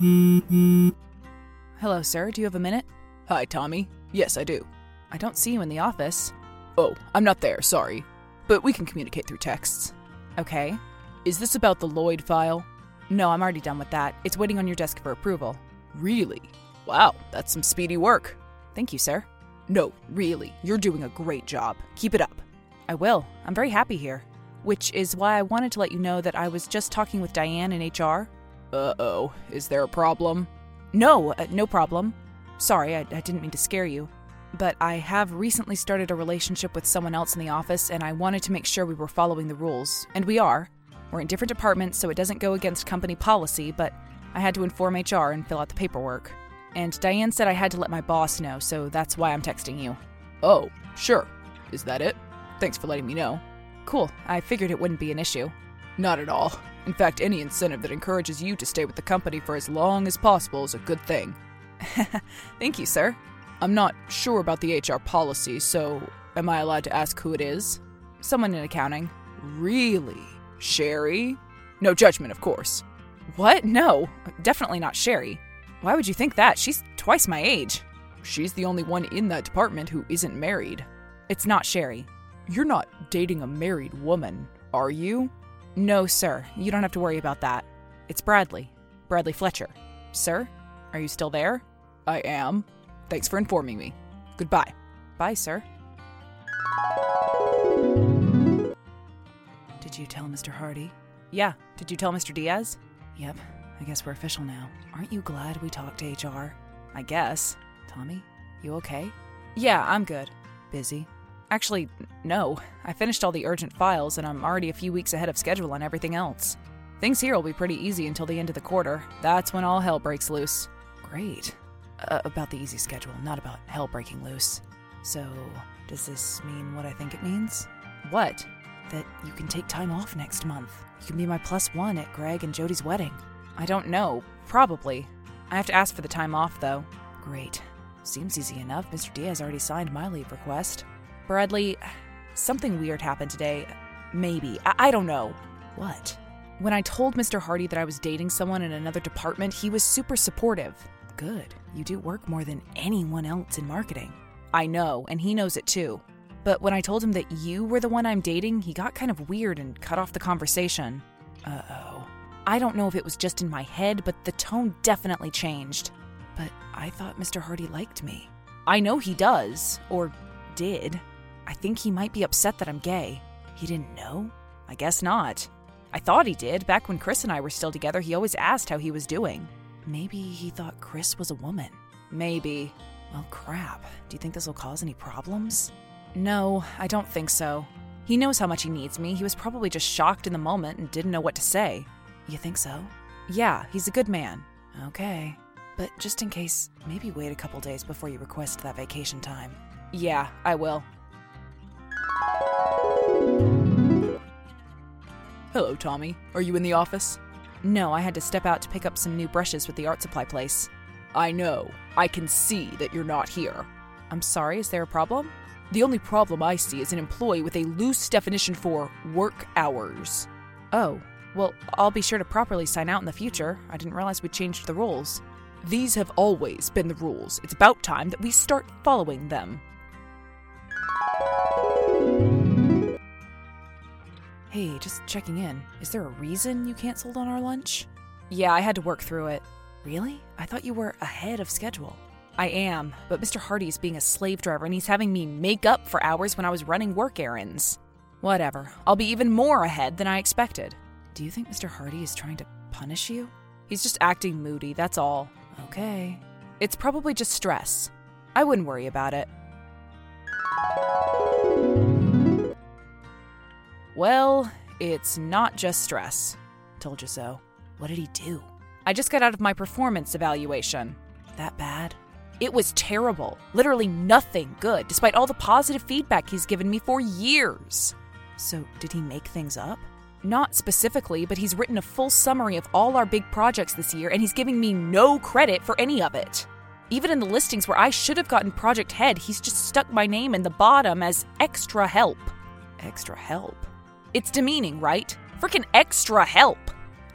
Hello, sir. Do you have a minute? Hi, Tommy. Yes, I do. I don't see you in the office. Oh, I'm not there, sorry. But we can communicate through texts. Okay. Is this about the Lloyd file? No, I'm already done with that. It's waiting on your desk for approval. Really? Wow, that's some speedy work. Thank you, sir. No, really, you're doing a great job. Keep it up. I will. I'm very happy here. Which is why I wanted to let you know that I was just talking with Diane in HR. Uh oh, is there a problem? No, uh, no problem. Sorry, I, I didn't mean to scare you. But I have recently started a relationship with someone else in the office, and I wanted to make sure we were following the rules. And we are. We're in different departments, so it doesn't go against company policy, but I had to inform HR and fill out the paperwork. And Diane said I had to let my boss know, so that's why I'm texting you. Oh, sure. Is that it? Thanks for letting me know. Cool. I figured it wouldn't be an issue. Not at all. In fact, any incentive that encourages you to stay with the company for as long as possible is a good thing. Thank you, sir. I'm not sure about the HR policy, so am I allowed to ask who it is? Someone in accounting. Really? Sherry? No judgment, of course. What? No, definitely not Sherry. Why would you think that? She's twice my age. She's the only one in that department who isn't married. It's not Sherry. You're not dating a married woman, are you? No, sir. You don't have to worry about that. It's Bradley. Bradley Fletcher. Sir, are you still there? I am. Thanks for informing me. Goodbye. Bye, sir. Did you tell Mr. Hardy? Yeah. Did you tell Mr. Diaz? Yep. I guess we're official now. Aren't you glad we talked to HR? I guess. Tommy, you okay? Yeah, I'm good. Busy? Actually, no. I finished all the urgent files and I'm already a few weeks ahead of schedule on everything else. Things here will be pretty easy until the end of the quarter. That's when all hell breaks loose. Great. Uh, about the easy schedule, not about hell breaking loose. So, does this mean what I think it means? What? That you can take time off next month. You can be my plus one at Greg and Jody's wedding. I don't know. Probably. I have to ask for the time off, though. Great. Seems easy enough. Mr. Diaz already signed my leave request. Bradley, something weird happened today. Maybe. I, I don't know. What? When I told Mr. Hardy that I was dating someone in another department, he was super supportive. Good. You do work more than anyone else in marketing. I know, and he knows it too. But when I told him that you were the one I'm dating, he got kind of weird and cut off the conversation. Uh oh. I don't know if it was just in my head, but the tone definitely changed. But I thought Mr. Hardy liked me. I know he does, or did. I think he might be upset that I'm gay. He didn't know? I guess not. I thought he did. Back when Chris and I were still together, he always asked how he was doing. Maybe he thought Chris was a woman. Maybe. Well, crap. Do you think this will cause any problems? No, I don't think so. He knows how much he needs me. He was probably just shocked in the moment and didn't know what to say. You think so? Yeah, he's a good man. Okay. But just in case, maybe wait a couple days before you request that vacation time. Yeah, I will. Hello, Tommy. Are you in the office? No, I had to step out to pick up some new brushes with the art supply place. I know. I can see that you're not here. I'm sorry, is there a problem? The only problem I see is an employee with a loose definition for work hours. Oh, well, I'll be sure to properly sign out in the future. I didn't realize we changed the rules. These have always been the rules. It's about time that we start following them. Hey, just checking in. Is there a reason you canceled on our lunch? Yeah, I had to work through it. Really? I thought you were ahead of schedule. I am, but Mr. Hardy is being a slave driver and he's having me make up for hours when I was running work errands. Whatever. I'll be even more ahead than I expected. Do you think Mr. Hardy is trying to punish you? He's just acting moody, that's all. Okay. It's probably just stress. I wouldn't worry about it. Well, it's not just stress. Told you so. What did he do? I just got out of my performance evaluation. That bad? It was terrible. Literally nothing good, despite all the positive feedback he's given me for years. So, did he make things up? Not specifically, but he's written a full summary of all our big projects this year, and he's giving me no credit for any of it. Even in the listings where I should have gotten project head, he's just stuck my name in the bottom as extra help. Extra help? It's demeaning, right? Freaking extra help.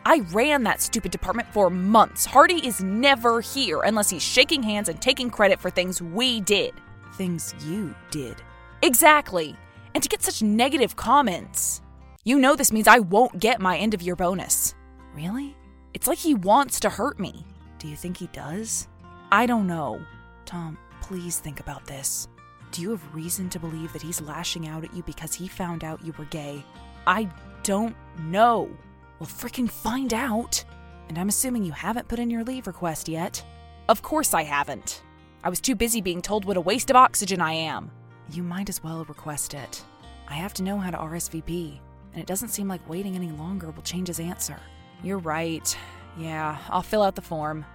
I ran that stupid department for months. Hardy is never here unless he's shaking hands and taking credit for things we did. Things you did. Exactly. And to get such negative comments. You know this means I won't get my end of year bonus. Really? It's like he wants to hurt me. Do you think he does? I don't know. Tom, please think about this. Do you have reason to believe that he's lashing out at you because he found out you were gay? I don't know. Well, freaking find out. And I'm assuming you haven't put in your leave request yet. Of course I haven't. I was too busy being told what a waste of oxygen I am. You might as well request it. I have to know how to RSVP, and it doesn't seem like waiting any longer will change his answer. You're right. Yeah, I'll fill out the form.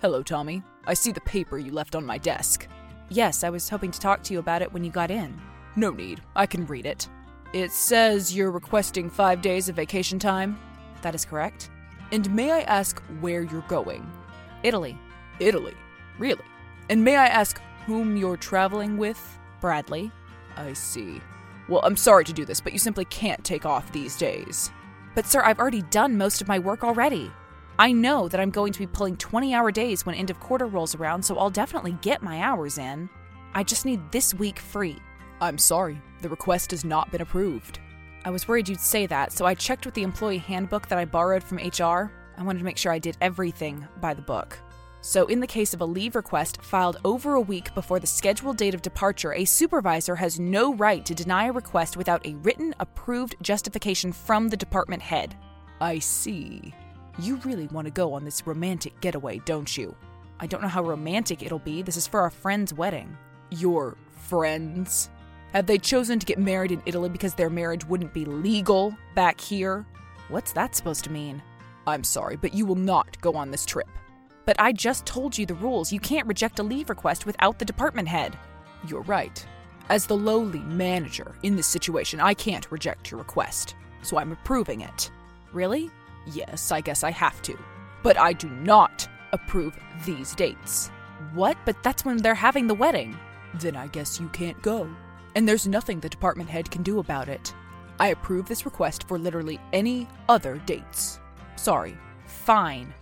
Hello, Tommy. I see the paper you left on my desk. Yes, I was hoping to talk to you about it when you got in. No need. I can read it. It says you're requesting five days of vacation time. That is correct. And may I ask where you're going? Italy. Italy? Really? And may I ask whom you're traveling with? Bradley. I see. Well, I'm sorry to do this, but you simply can't take off these days. But, sir, I've already done most of my work already. I know that I'm going to be pulling 20 hour days when end of quarter rolls around, so I'll definitely get my hours in. I just need this week free. I'm sorry, the request has not been approved. I was worried you'd say that, so I checked with the employee handbook that I borrowed from HR. I wanted to make sure I did everything by the book. So, in the case of a leave request filed over a week before the scheduled date of departure, a supervisor has no right to deny a request without a written, approved justification from the department head. I see. You really want to go on this romantic getaway, don't you? I don't know how romantic it'll be. This is for our friend's wedding. Your friends? Have they chosen to get married in Italy because their marriage wouldn't be legal back here? What's that supposed to mean? I'm sorry, but you will not go on this trip. But I just told you the rules. You can't reject a leave request without the department head. You're right. As the lowly manager in this situation, I can't reject your request, so I'm approving it. Really? Yes, I guess I have to. But I do not approve these dates. What? But that's when they're having the wedding. Then I guess you can't go. And there's nothing the department head can do about it. I approve this request for literally any other dates. Sorry. Fine.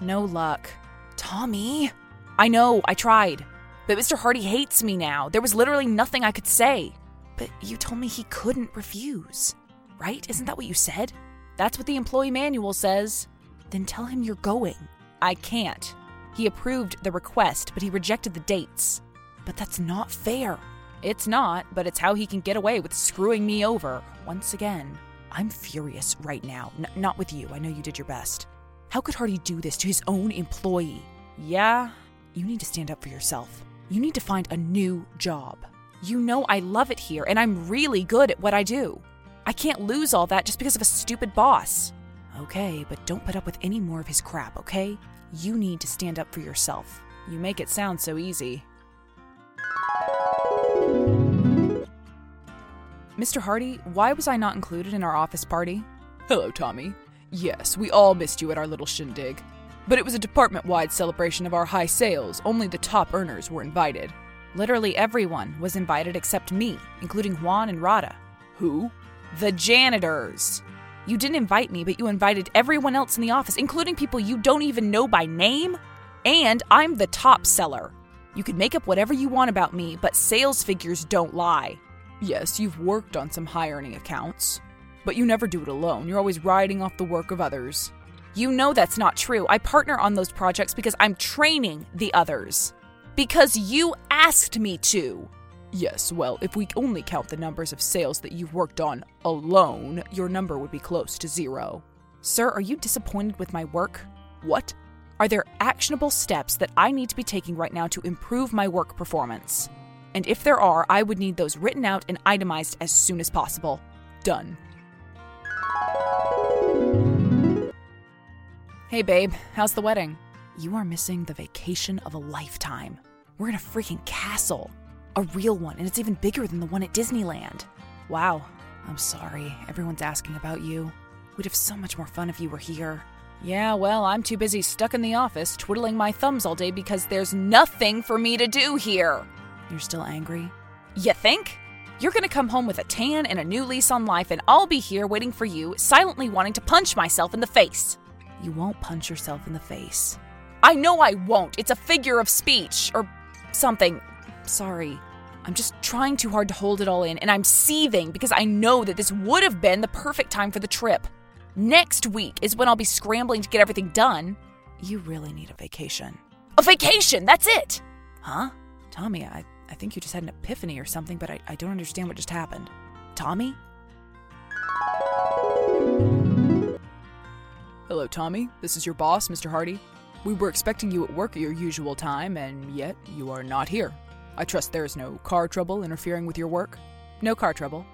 No luck. Tommy! I know, I tried. But Mr. Hardy hates me now. There was literally nothing I could say. But you told me he couldn't refuse, right? Isn't that what you said? That's what the employee manual says. Then tell him you're going. I can't. He approved the request, but he rejected the dates. But that's not fair. It's not, but it's how he can get away with screwing me over once again. I'm furious right now. N- not with you. I know you did your best. How could Hardy do this to his own employee? Yeah, you need to stand up for yourself. You need to find a new job. You know I love it here, and I'm really good at what I do. I can't lose all that just because of a stupid boss. Okay, but don't put up with any more of his crap, okay? You need to stand up for yourself. You make it sound so easy. Mr. Hardy, why was I not included in our office party? Hello, Tommy. Yes, we all missed you at our little shindig. But it was a department wide celebration of our high sales. Only the top earners were invited. Literally everyone was invited except me, including Juan and Rada. Who? The janitors. You didn't invite me, but you invited everyone else in the office, including people you don't even know by name. And I'm the top seller. You can make up whatever you want about me, but sales figures don't lie. Yes, you've worked on some high earning accounts, but you never do it alone. You're always riding off the work of others. You know that's not true. I partner on those projects because I'm training the others. Because you asked me to. Yes, well, if we only count the numbers of sales that you've worked on alone, your number would be close to zero. Sir, are you disappointed with my work? What? Are there actionable steps that I need to be taking right now to improve my work performance? And if there are, I would need those written out and itemized as soon as possible. Done. Hey, babe, how's the wedding? You are missing the vacation of a lifetime. We're in a freaking castle. A real one, and it's even bigger than the one at Disneyland. Wow. I'm sorry. Everyone's asking about you. We'd have so much more fun if you were here. Yeah, well, I'm too busy stuck in the office twiddling my thumbs all day because there's nothing for me to do here. You're still angry? You think? You're gonna come home with a tan and a new lease on life, and I'll be here waiting for you, silently wanting to punch myself in the face. You won't punch yourself in the face. I know I won't. It's a figure of speech, or something. Sorry. I'm just trying too hard to hold it all in, and I'm seething because I know that this would have been the perfect time for the trip. Next week is when I'll be scrambling to get everything done. You really need a vacation. A vacation! That's it! Huh? Tommy, I, I think you just had an epiphany or something, but I, I don't understand what just happened. Tommy? Hello, Tommy. This is your boss, Mr. Hardy. We were expecting you at work at your usual time, and yet you are not here. I trust there is no car trouble interfering with your work? No car trouble.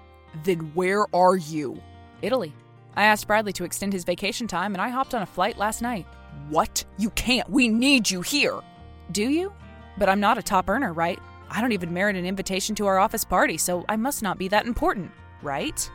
Then where are you? Italy. I asked Bradley to extend his vacation time, and I hopped on a flight last night. What? You can't. We need you here. Do you? But I'm not a top earner, right? I don't even merit an invitation to our office party, so I must not be that important, right?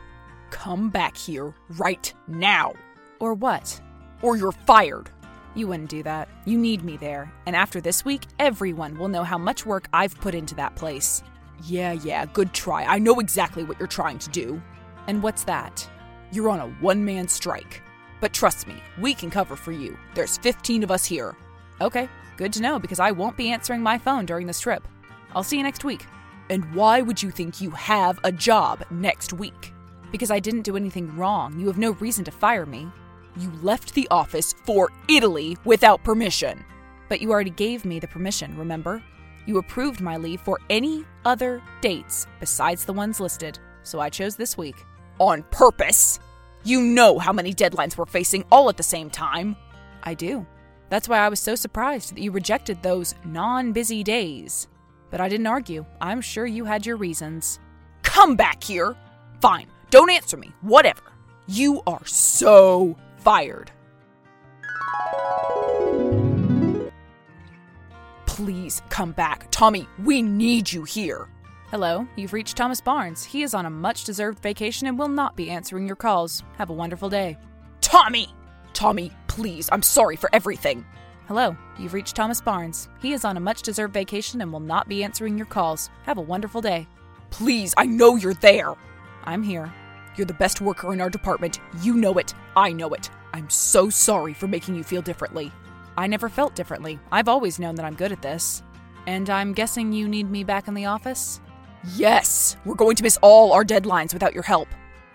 Come back here right now. Or what? Or you're fired. You wouldn't do that. You need me there. And after this week, everyone will know how much work I've put into that place. Yeah, yeah, good try. I know exactly what you're trying to do. And what's that? You're on a one man strike. But trust me, we can cover for you. There's 15 of us here. Okay, good to know because I won't be answering my phone during this trip. I'll see you next week. And why would you think you have a job next week? Because I didn't do anything wrong. You have no reason to fire me. You left the office for Italy without permission. But you already gave me the permission, remember? You approved my leave for any other dates besides the ones listed, so I chose this week. On purpose? You know how many deadlines we're facing all at the same time. I do. That's why I was so surprised that you rejected those non busy days. But I didn't argue. I'm sure you had your reasons. Come back here! Fine, don't answer me. Whatever. You are so fired. Please come back. Tommy, we need you here. Hello, you've reached Thomas Barnes. He is on a much deserved vacation and will not be answering your calls. Have a wonderful day. Tommy! Tommy, please, I'm sorry for everything. Hello, you've reached Thomas Barnes. He is on a much deserved vacation and will not be answering your calls. Have a wonderful day. Please, I know you're there. I'm here. You're the best worker in our department. You know it. I know it. I'm so sorry for making you feel differently. I never felt differently. I've always known that I'm good at this. And I'm guessing you need me back in the office? Yes! We're going to miss all our deadlines without your help.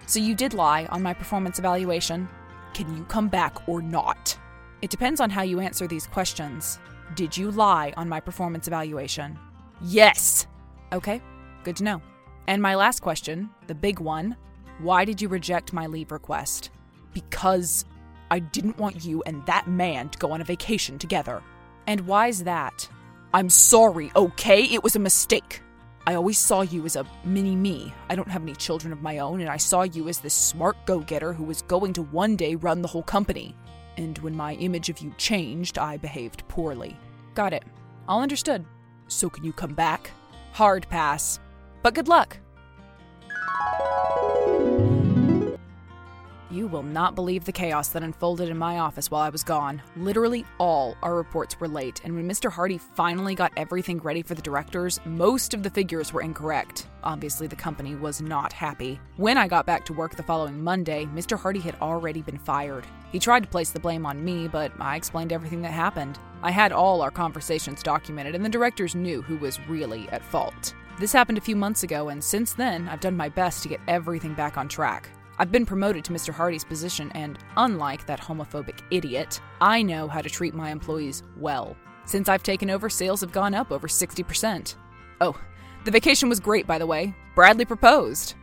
So you did lie on my performance evaluation. Can you come back or not? It depends on how you answer these questions. Did you lie on my performance evaluation? Yes! Okay, good to know. And my last question, the big one why did you reject my leave request? Because I didn't want you and that man to go on a vacation together. And why's that? I'm sorry, okay? It was a mistake. I always saw you as a mini me. I don't have any children of my own, and I saw you as this smart go getter who was going to one day run the whole company. And when my image of you changed, I behaved poorly. Got it. All understood. So can you come back? Hard pass. But good luck. You will not believe the chaos that unfolded in my office while I was gone. Literally all our reports were late, and when Mr. Hardy finally got everything ready for the directors, most of the figures were incorrect. Obviously, the company was not happy. When I got back to work the following Monday, Mr. Hardy had already been fired. He tried to place the blame on me, but I explained everything that happened. I had all our conversations documented, and the directors knew who was really at fault. This happened a few months ago, and since then, I've done my best to get everything back on track. I've been promoted to Mr. Hardy's position, and unlike that homophobic idiot, I know how to treat my employees well. Since I've taken over, sales have gone up over 60%. Oh, the vacation was great, by the way. Bradley proposed.